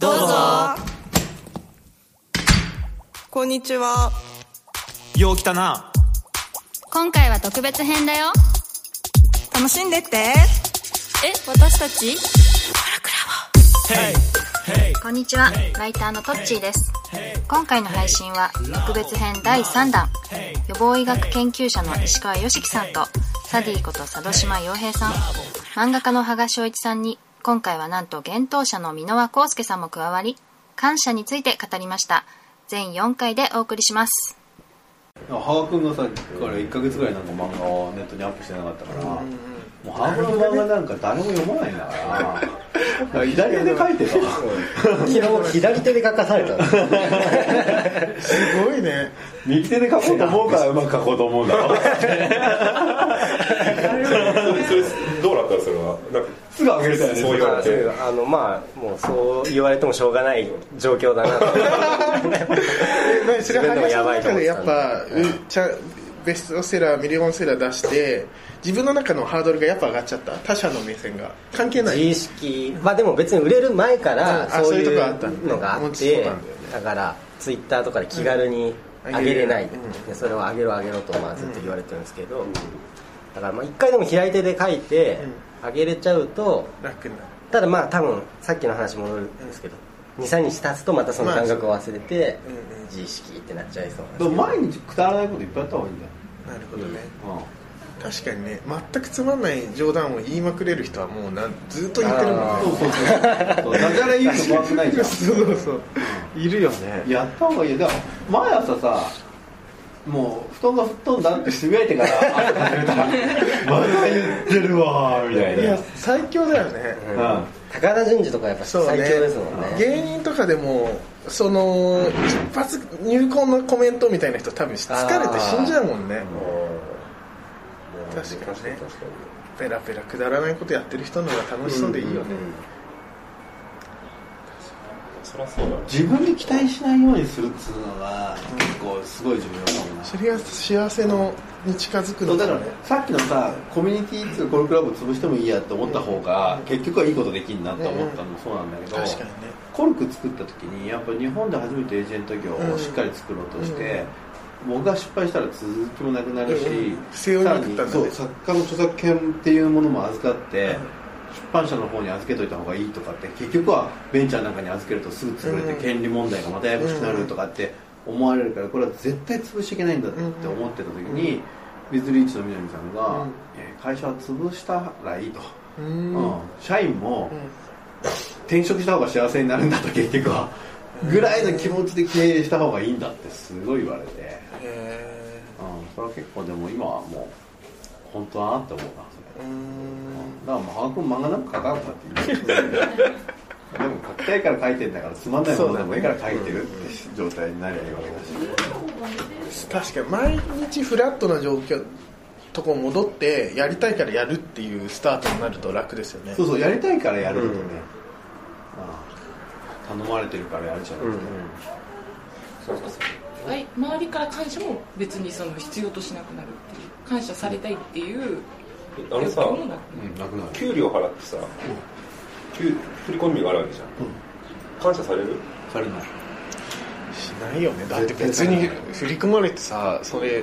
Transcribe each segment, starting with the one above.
どうぞ。こんにちは。よう来たな。今回は特別編だよ。楽しんでって。え私たち？こんにちは、ライターのトッチーです。今回の配信は特別編第3弾、予防医学研究者の石川良樹さんと、サディこと佐渡島洋平さん、漫画家の羽賀翔一さんに、今回はなんと幻冬者の箕輪康介さんも加わり、感謝について語りました。全4回でお送りします。羽賀君がさから1か月ぐらいなんか漫画をネットにアップしてなかったから、もう羽賀君の漫画なんか誰も読まないんだから左手で書いてた。昨日左手で書かされた。すごいね。右手で書こうと思うから うまく書こうと思うんだろそれどうなった？のそれは。なんかすぐあげるたよねそう言われて。あのまあもうそう言われてもしょうがない状況だな。とえそれ自分でもやばいと思ってやたっぱうちゃベストセラーミリオンセラー出して自分の中のハードルがやっぱ上がっちゃった。他者の目線が。関係ない。自意識。まあでも別に売れる前からあそういそうのがあってだ。からツイッターとかで気軽にうん上げれない、うん。でそれを上げろ上げろとまあずっと言われてるんですけど、だからまあ一回でも左手で書いて上げれちゃうと楽になる。ただまあ多分さっきの話戻るんですけど23日経つとまたその感覚を忘れてうん。うん自意識ってなっちゃいそうな。んでですも毎日くだらないこといっぱいやった方がいいんだよ、なるほどね。う確かにね。全くつまんない冗談を言いまくれる人はもうなんずっと言ってるもんそうそうそう。ダジャレ言うの怖くないじゃん。そうそういるよね。やった方がいいよ。だから毎朝さもう布団が吹っ飛んだってつぶやいてから また言ってるわーみたいいやな最強だよね。うん。高田純次とかやっぱそうね最強ですもんね。芸人とかでもその一発入魂のコメントみたいな人多分疲れて死んじゃうもんね。確かにね。ペラペラくだらないことやってる人の方が楽しそうでいいよね、そりゃそうだね自分に期待しないようにするっつうのが結構すごい重要かもな。それが幸せのに近づくそうだからねさっきのさコミュニティーっていうコルクラブ潰してもいいやって思った方が結局はいいことできんなって思ったのもそうなんだけど、確かにね。コルク作った時にやっぱ日本で初めてエージェント業をしっかり作ろうとして、僕が失敗したら続きもなくなるし、うん。うん。不正を作家の著作権っていうものも預かって、出版社の方に預けといた方がいいとかって結局はベンチャーなんかに預けるとすぐ潰れてうん。権利問題がまたややこしくなるとかって思われるからこれは絶対潰しちゃいけないんだって思ってた時に、ビズリーチの南さんが、会社は潰したらいいと、ううん。ん社員も、うん。転職した方が幸せになるんだと結局は。ぐらいの気持ちで経営した方がいいんだってすごい言われて、へうん、それは結構でも今はもう本当だなって思うなだからもう羽賀君漫画なんか描かなくたっていい でも描きたいから描いてんだからつまんないものでもいいから描いてるって状態になりゃいいわけだし。確かに毎日フラットな状況とこ戻ってやりたいからやるっていうスタートになると楽ですよね。そうそうやりたいからやるとね、うん。頼まれてるからやるじゃなくて、はい、周りから感謝も別にその必要としなくなるっていう。感謝されたいっていうあのさ給料払ってさ給振り込みがあるわけじゃん。感謝される？されない。しないよね。だって別に振り込まれてさそれ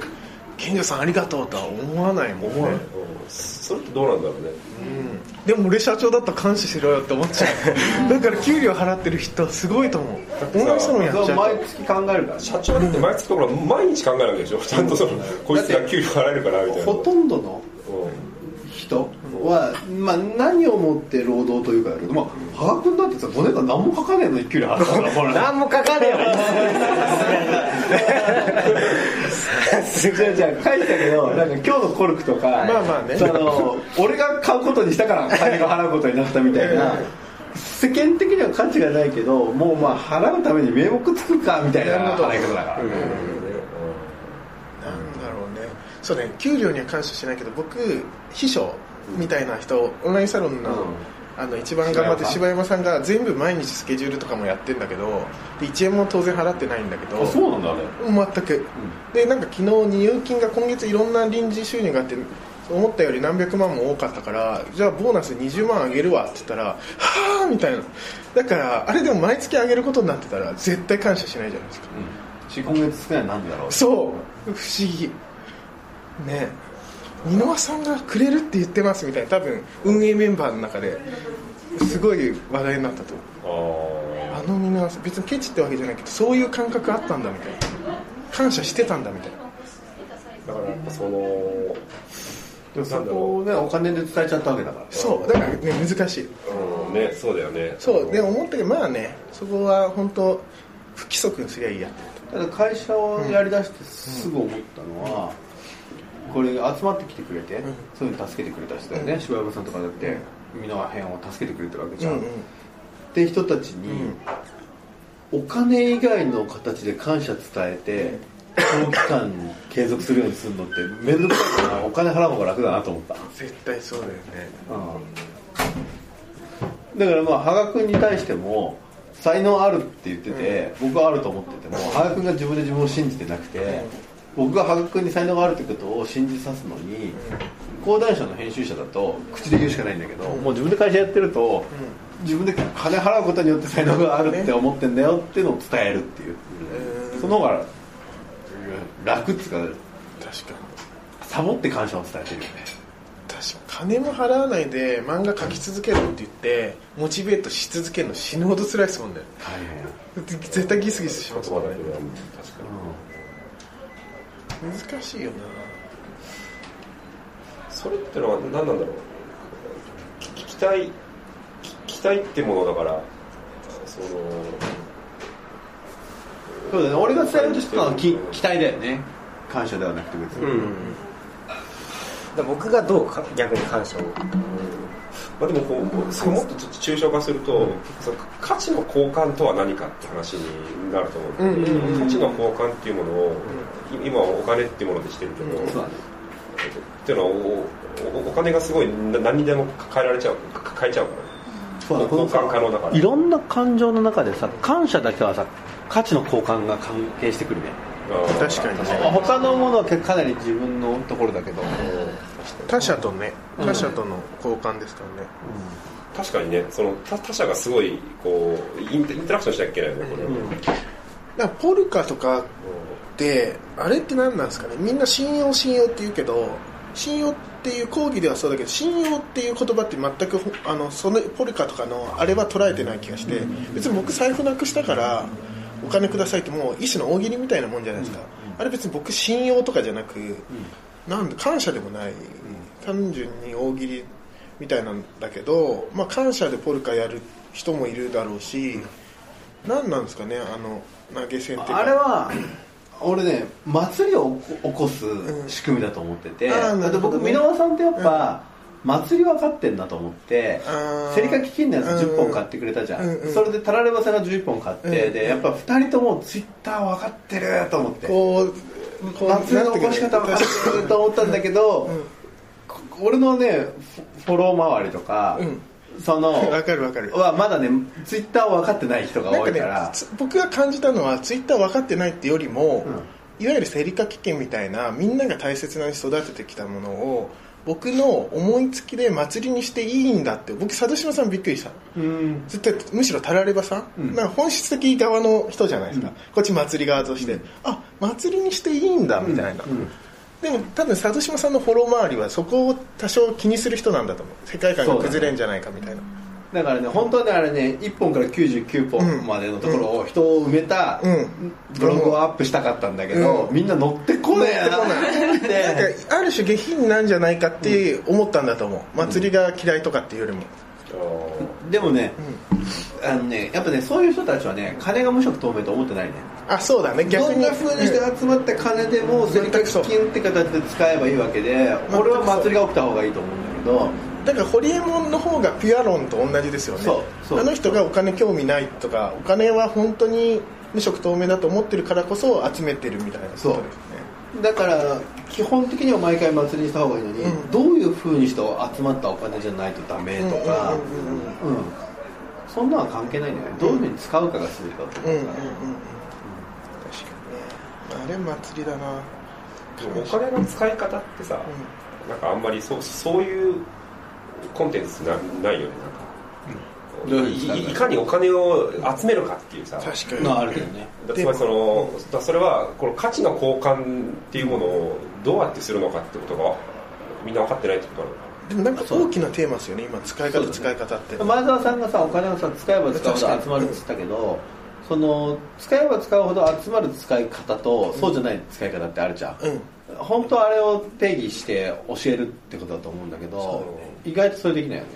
賢者さんありがとうとは思わないもんね。うん。それってどうなんだろうね。うん。でも俺社長だったら感謝しろよって思っちゃう。だから給料払ってる人すごいと思う。同じ人のやっちゃう。は毎月考えるからね社長だって毎月ところ毎日考えるわけでしょ？ちゃんとそのこいつが給料払えるかなみたいな。ほとんどの人は、まあ、何をもって労働というかだけど、まあ、羽賀君だってさ5年間何も書かねえのに給料払ったからほら。何も書かねえわ。さ すがじゃあ書いたけどなんか今日のコルクとかまあまあね。その俺が買うことにしたから金が払うことになったみたいな。世間的には価値がないけどもうまあ払うために名目つくかみたいな払い方だから、うねそうね給料には感謝しないけど僕秘書みたいな人オンラインサロンの,、うん。あの一番頑張って柴山さんが全部毎日スケジュールとかもやってんだけどで1円も当然払ってないんだけどあそうなんだあれ。全く、でなんか昨日入金が今月いろんな臨時収入があって思ったより何百万も多かったからじゃあボーナス20万あげるわって言ったらはあみたいな。だからあれでも毎月あげることになってたら絶対感謝しないじゃないですか。し今月少ないのなんだろう？そう。不思議ね箕輪さんがくれるって言ってますみたいな多分運営メンバーの中ですごい話題になったと。思うああの箕輪さん別にケチってわけじゃないけどそういう感覚あったんだみたいな。感謝してたんだみたいな。あだからやっぱそのでもそこをねお金で伝えちゃったわけだから。そうだからね難しい。うんねそうだよね。そうで思ったけどまあねそこは本当不規則にすりゃいいやって。ただ会社をやりだしてすぐ思ったのは、これ集まってきてくれて、そういうの助けてくれた人だよね、柴山さんとかだって箕輪編を助けてくれてるわけじゃん、うんうん。って人たちに、お金以外の形で感謝伝えて長期間継続するようにするのって面倒くさいからお金払う方が楽だなと思った、絶対そうだよね。だからまあ羽賀君に対しても才能あるって言ってて、僕はあると思ってても羽賀君が自分で自分を信じてなくて、僕が羽賀君に才能があるってことを信じさすのに、講談社の編集者だと口で言うしかないんだけど、もう自分で会社やってると、自分で金払うことによって才能があるって思ってんだよっていうのを伝えるっていう、その方が楽っつうか確かにサボって感謝を伝えてるよね。確かに。金も払わないで漫画描き続けるって言ってモチベートし続けるの死ぬほど辛いですもんね。大変や。絶対ギスギスしますもんね。確かに難しいよな。それってのは何なんだろう。き期待き期待ってものだから。そのそうだね。俺が伝えようとしてたのは。き期待だよね。感謝ではなくて別に、だから僕がどうか逆に感謝をまあ、でもこうそうもっとちょっと抽象化すると、その価値の交換とは何かって話になると思うんで、うんうんうん価値の交換っていうものを、今はお金っていうものでしてるけど、そうだね。っていうのはお金がすごいな何にでも変えられちゃうか変えちゃうから。そう交換可能だから。いろんな感情の中でさ感謝だけはさ価値の交換が関係してくるね。確かにね。他のものはかなり自分のところだけど他者とね他者との交換ですからね、確かにねその他他者がすごいこうインタインタラクションしなきゃいけないよねこれは。ね、だからポルカとかってあれって何なんですかね。みんな信用信用って言うけど信用っていう講義ではそうだけど信用っていう言葉って全くほあのそのポルカとかのあれは捉えてない気がして別に僕財布なくしたからお金くださいってもう一種の大喜利みたいなもんじゃないですか、あれ別に僕信用とかじゃなく、なんで感謝でもない、単純に大喜利みたいなんだけど、まあ、感謝でポルカやる人もいるだろうし、何なんですかねあの投げ銭ってあれは俺ね祭りを起こす仕組みだと思ってて、あーなだって僕箕輪さんってやっぱ、祭り分かってんだと思ってあー。競りかき金のやつ10本買ってくれたじゃん、うんうん。それでタラレバさんが11本買って、うん。でやっぱ2人ともツイッター分かってると思って。こうこうの起こし方分かってると思ったんだけど、こ俺のねフォロー周りとか、うん。そのわかるわかる。はまだねツイッターを分かってない人が多いから、つ僕が感じたのはツイッター分かってないってよりも、いわゆる競りかき券みたいなみんなが大切なに育ててきたものを僕の思いつきで祭りにしていいんだって僕佐渡島さんびっくりした。うん。絶対むしろタラレバさん、うん。なんか本質的側の人じゃないですか、こっち祭り側として、あ祭りにしていいんだみたいな、うんでも多分佐渡島さんのフォロー周りはそこを多少気にする人なんだと思う。世界観が崩れんじゃないかみたいなだからね本当にあれね1本から99本までのところを人を埋めたうん。ブログをアップしたかったんだけど、うん。みんな乗ってこねえな乗ってこ なんかある種下品なんじゃないかって思ったんだと思う。祭りが嫌いとかっていうよりも。でもね、あのねやっぱねそういう人たちはね金が無色透明と思ってないね。あそうだね。ど逆に。んな風にして集まった金でも選択金って形で使えばいいわけで俺は祭りが起きた方がいいと思うんだけどだからホリエモンの方がピュア論と同じですよね。そうそう。あの人がお金興味ないとかお金は本当に無色透明だと思ってるからこそ集めてるみたいなことですね。だから基本的には毎回祭りにした方がいいのに、うん。どういう風にして集まったお金じゃないとダメとか。うんうんうんうん。そんなのは関係ないんだよね。どういう風に使うかが全てだと思う。うんうんうんうん。確かにねあれ祭りだな。お金の使い方ってさ、なんかあんまりそうそういうコンテンツなないよねなんかいうふうに使ういいかにお金を集めるかっていうさ。確かに。のあるけどね。だつまりそのだそれはこの価値の交換っていうものをどうやってするのかってことがみんな分かってないってことなのかでもなんか大きなテーマですよね今使い方使い方って前澤さんがさお金をさ使えば使うほど集まるって言ったけどその使えば使うほど集まる使い方とそうじゃない使い方ってあるじゃん、うん。本当はあれを定義して教えるってことだと思うんだけど、意外とそれできないよね。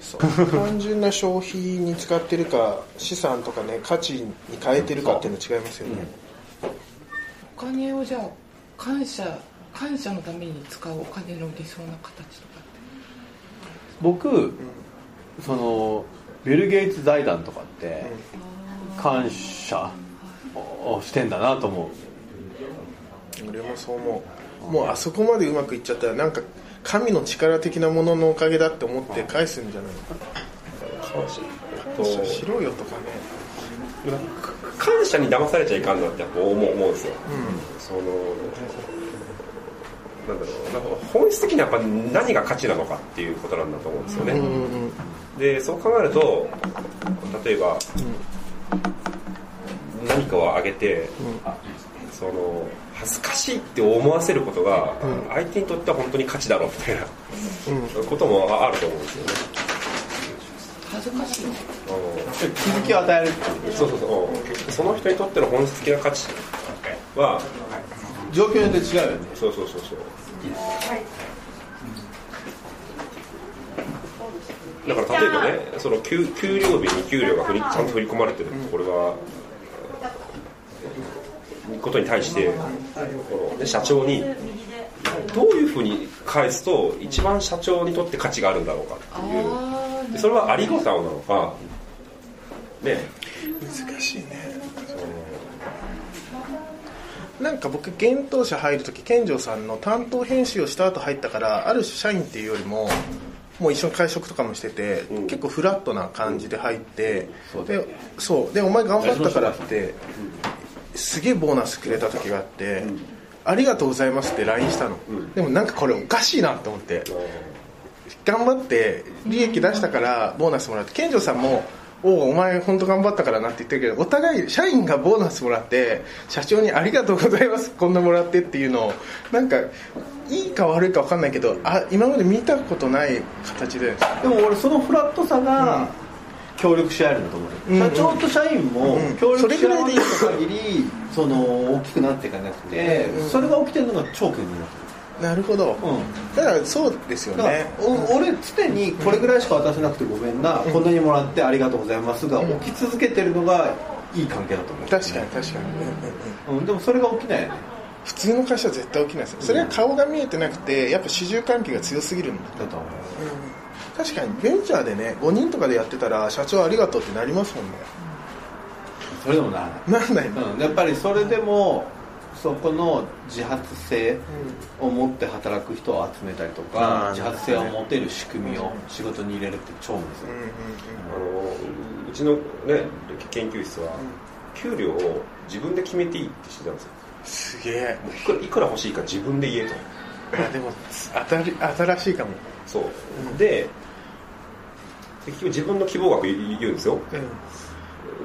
そう。単純な消費に使ってるか資産とかね価値に変えてるかっていうの違いますよね、お金をじゃあ感謝感謝のために使うお金の理想な形とかって。僕、そのビル・ゲイツ財団とかって感謝をしてんだなと思う。俺もそう思う。もうあそこまでうまくいっちゃったらなんか神の力的なもののおかげだって思って返すんじゃない感謝。感謝しろよとかね。感謝に騙されちゃいかんなってやっぱ思う思うんですよ、そのなんだろうなんか本質的にはやっぱ何が価値なのかっていうことなんだと思うんですよね、でそう考えると例えば、何かをあげて、その恥ずかしいって思わせることが、相手にとっては本当に価値だろうみたいな、こともあると思うんですよね。恥ずかしい気づきを与えるっていうそうそうそう。その人にとっての本質的な価値は状況によって違うよね。そうそうそうそう。だから例えばねその給給料日に給料が振りちゃんと振り込まれてるこれはことに対して社長にどういうふうに返すと一番社長にとって価値があるんだろうかっていう。でそれはありがたうなのかね。難しいね。なんか僕幻冬舎入る時健丈さんの担当編集をした後入ったからある種社員っていうよりももう一緒に会食とかもしてて、結構フラットな感じで入って、でそう。でお前頑張ったからってすげえボーナスくれた時があって、ありがとうございますって LINE したの、でもなんかこれおかしいなと思って頑張って利益出したからボーナスもらって健丈さんもおおお前本当頑張ったからなって言ってるけどお互い社員がボーナスもらって社長にありがとうございますこんなもらってっていうのをなんかいいか悪いか分かんないけどあ今まで見たことない形で。でも俺そのフラットさが協力し合えるんだと思う社長と社員もうん。協力し合わない限りその大きくなっていかなくて、うん。それが起きてるのが長距離になってなるほど、る、だからそうですよね。お俺常にこれぐらいしか渡せなくてごめんな、こんなにもらってありがとうございますが起き続けてるのがいい関係だと思う、確かに確かに、うんうんうん。うん、でもそれが起きないよね。普通の会社は絶対起きない。ですよそれは顔が見えてなくてやっぱ主従関係が強すぎるんだだと思う確かにベンチャーでね5人とかでやってたら社長ありがとうってなりますもんね。それでもならない。なんない。の、うん、やっぱりそれでもそこの自発性を持って働く人を集めたりとあーか自発性を持てる仕組みを仕事に入れるって超難しい、あのうちの、ね、研究室は給料を自分で決めていいってしてたんですよ。すげえ。いくら欲しいか自分で言えとあでも当たり新しいかも、そう。で結局自分の希望額言うんですよ。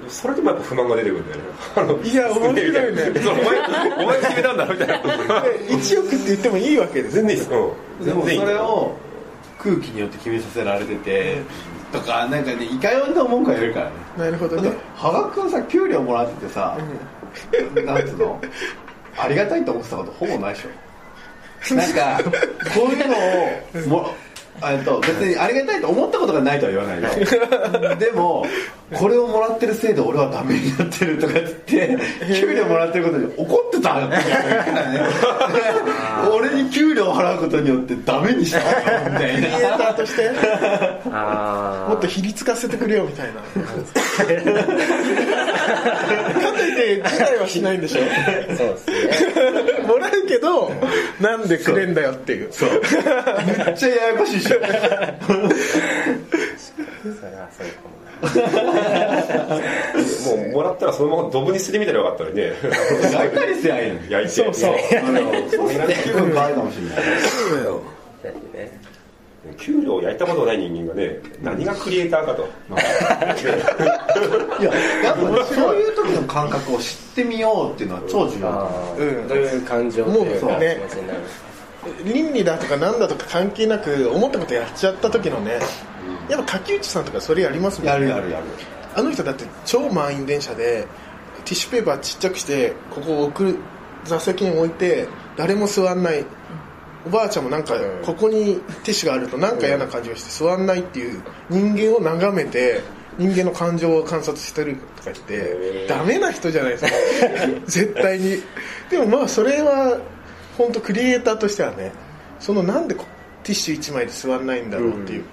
それでもやっぱ不満が出てくるんだよね。あのいや面白いね。お前お前が決めたんだろみたいな。で1億って言ってもいいわけです。全然いい。です、うん、でもそれを空気によって決めさせられてて、とかなんかねいかような文句は言えるからね。なるほどね。羽賀君さ給料もらっててさ、なんつうの？ありがたいと思ってたことほぼないでしょなんかこういうのをもえっと別にありがたいと思ったことがないとは言わないよ。でもこれをもらってるせいで俺はダメになってるとかって言って給料もらってることに怒ってたからね。俺に給料払うことによってダメにしたみたいクリエイタなーとして。あもっとひりつかせてくれよみたいな。かといって辞退はしないんでしょ。あそうですね。もらうけどなんでくれんだよっていう。そう。めっちゃややこしいでし。ょそれはそうかももうもらったらそのままドブにすりみたいなのがあったらね。焼いたりすりゃいいの焼いて。そうそう。あのそうすると気分変わるかもしれない給料を焼いたことない人間がね何がクリエイターかといややっぱねそういう時の感覚を知ってみようっていうのは超重要だと思ううんどういう感情もうね倫理だとかなんだとか関係なく思ったことやっちゃった時のねやっぱ竹内さんとかそれやりますもんね。やるやるやるあの人だって超満員電車でティッシュペーパーちっちゃくしてここを置く座席に置いて誰も座んない。おばあちゃんもなんかここにティッシュがあるとなんか嫌な感じがして座んないっていう人間を眺めて人間の感情を観察してるとか言ってダメな人じゃないですか。絶対に。でもまあそれは本当クリエイターとしてはねそのなんでこティッシュ1枚で座んないんだろうっていう、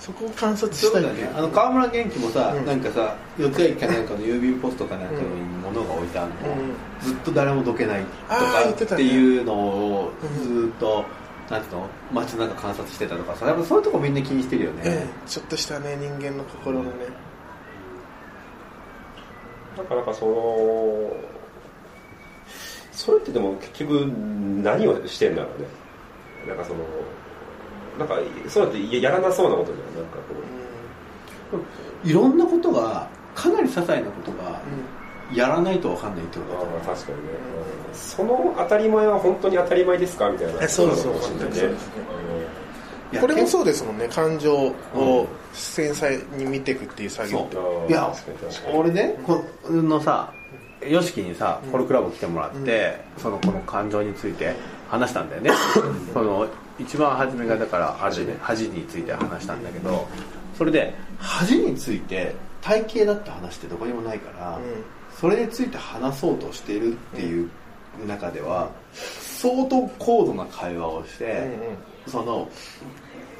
そこを観察したいね。あの川村元気もさ、うん。なんかさ四谷駅かなんかの郵便ポストかなんかに物が置いてあるの、うん。ずっと誰もどけないとかっていうのをずっと、なんていうの？街の中観察してたとかさ。やっぱそういうとこみんな気にしてるよね、ええちょっとしたね人間の心のね。なかなかそのそれってでも結局何をしてんだろうね。なんかそのなんかそうやってやらなそうなことじゃん。なんかこいろんなことがかなり些細なことがやらないと分かんないってこうとだと思う。ああ確かにね、その当たり前は本当に当たり前ですか？みたいな。えそうそうそうです。ねいやこれもそうですもんね。感情を繊細に見ていくっていう作業って、う。んいや俺ねこのさ YOSHIKI にさコルクラブ来てもらって、そのこの感情について話したんだよね。その一番初めがだから恥ね恥について話したんだけどそれで恥について体型だって話ってどこにもないから、それについて話そうとしているっていう中では相当高度な会話をして、その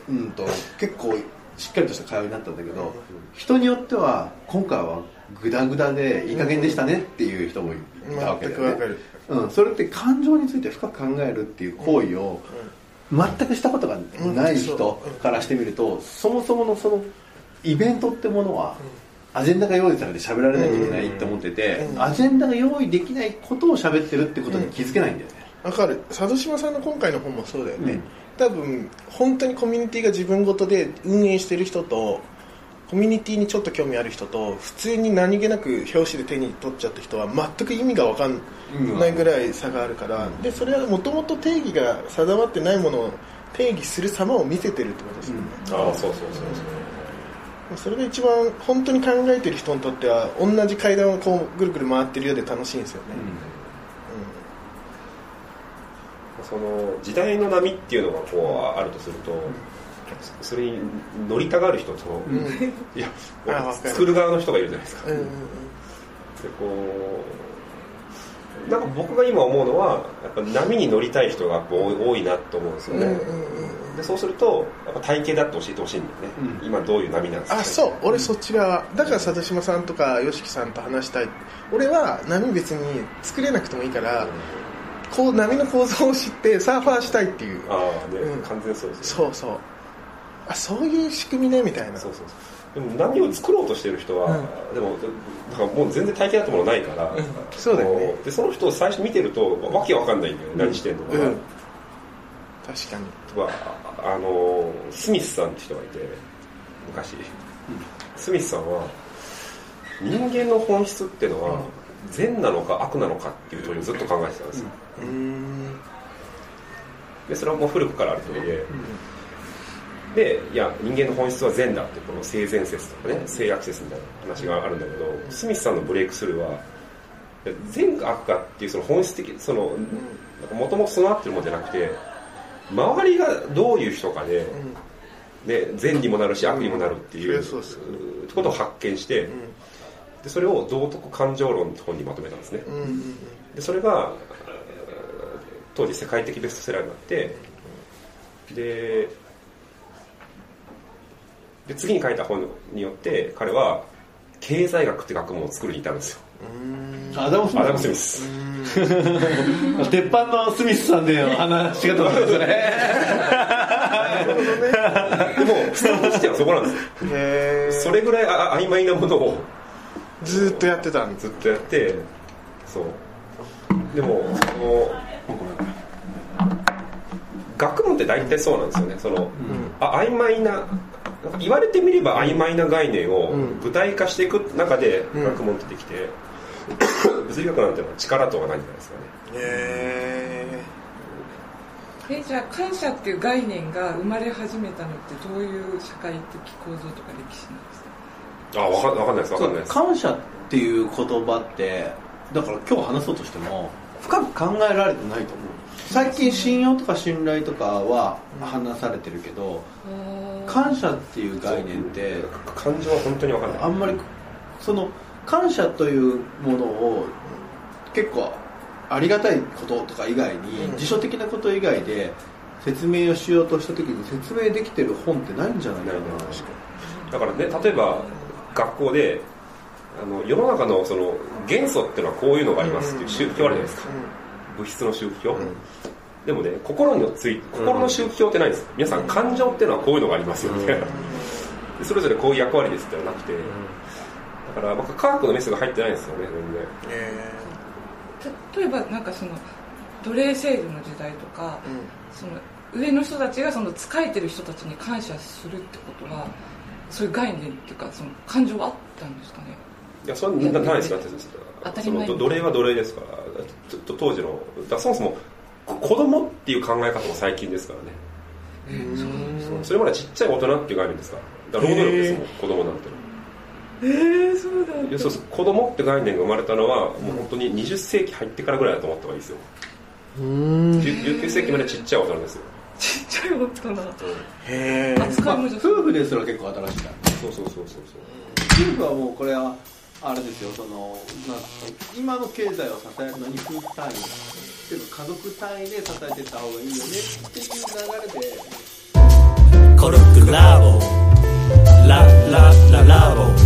うんと結構しっかりとした会話になったんだけど、人によっては今回はグダグダでいい加減でしたねっていう人もいたわけだよね。うん、それって感情について深く考えるっていう行為を全くしたことがない人からしてみるとそもそものそのイベントってものはアジェンダが用意されて喋られなきゃいけないって思っててアジェンダが用意できないことを喋ってるってことに気づけないんだよね。わかる。佐渡島さんの今回の本もそうだよね、うん多分本当にコミュニティが自分ごとで運営してる人とコミュニティにちょっと興味ある人と普通に何気なく表紙で手に取っちゃった人は全く意味が分かんないぐらい差があるから、でそれはもともと定義が定まってないものを定義する様を見せてるってことですよね、ああそうそうそうそう。それが一番本当に考えてる人にとっては同じ階段をこうぐるぐる回ってるようで楽しいんですよね、その時代の波っていうのがこうあるとすると、それに乗りたがる人と、いや あわかる。作る側の人がいるじゃないですか、うんうんうん。でこうなんか僕が今思うのはやっぱ波に乗りたい人が多いなと思うんですよね、でそうするとやっぱ体型だって教えてほしいんだよね、今どういう波なんですか。あそう。俺そっち側。だから佐渡島さんとか YOSHIKI さんと話したい。俺は波別に作れなくてもいいからこう波の構造を知ってサーファーしたいっていう。ああね、うん。完全にそうですよね。そうそう。あそういう仕組みねみたいな。そうそうそう。でも波を作ろうとしてる人は、でもだからもう全然体型だってものないから、そうだよね。こでその人を最初見てるとわけわかんないんだよね、何してんのか確かに。はあのスミスさんって人がいて昔、スミスさんは人間の本質っていうのは善なのか悪なのかっていう問いをずっと考えてたんですよ、でそれはもう古くからある問いで、でいや人間の本質は善だってこの性善説とかね性悪説みたいな話があるんだけどスミスさんのブレイクスルーは善か悪かっていうその本質的そのもともと備わってるものじゃなくて周りがどういう人かで、で善にもなるし悪にもなるっていう,、ことを発見して、でそれを道徳感情論の本にまとめたんですね、うんうんでそれが当時世界的ベストセラーになってでで次に書いた本によって彼は経済学って学問を作るに至るんですよ。アダム・スミアダム・スミス。ス鉄板のスミスさんでの話し方なんですね。でもスタート地点はそこなんですよ。それぐらいあ曖昧なものをずーっとやってたんずっとやって。そう。でもその学問って大体そうなんですよね。その、あ曖昧な言われてみれば曖昧な概念を具体化していく中でうん。学問ってできて、物理学なんていうのは力とはないんじゃないですかね。へえじゃあ感謝っていう概念が生まれ始めたのってどういう社会的構造とか歴史なんですか？あわかわかんないですわかんないです。感謝っていう言葉ってだから今日話そうとしても深く考えられてないと思う。最近信用とか信頼とかは話されてるけど感謝っていう概念って感情は本当にわかんない。あんまりその感謝というものを結構ありがたいこととか以外に辞書的なこと以外で説明をしようとした時に説明できてる本ってないんじゃないかな。だからね例えば学校であの世の中のその元素っていうのはこういうのがありますっていう宗教あるじゃないですか、物質の宗教、でもね心につい心の宗教ってないんです。皆さん感情っていうのはこういうのがありますよ。みたいな、でそれぞれこういう役割ですってのはなくて、だから僕科学のメスが入ってないんですよね全然。例えばなんかその奴隷制度の時代とか、その上の人たちがその仕えてる人たちに感謝するってことはそういう概念っていうかその感情はあったんですかね。いやそれなないですか当たり前。奴隷は奴隷ですから。ちょっと当時のだそもそもこ子供っていう考え方も最近ですからね。そうそれまでちっちゃい大人っていう概念ですから。労働力ですもん子供なんてえー、そうだ。いやそうそう。子供って概念が生まれたのはもう本当に20世紀入ってからぐらいだと思った方がいいですよ。19世紀までちっちゃい大人ですよちっちゃい大人。え扱いもじゃ夫婦ですら結構新しいからそうそうそうそうそう。夫婦はもうこれはあれですよその今の経済を支えるのに夫婦単位っていうか家族単位で支えていった方がいいよね。っていう流れで。コルクラボ。ララララボ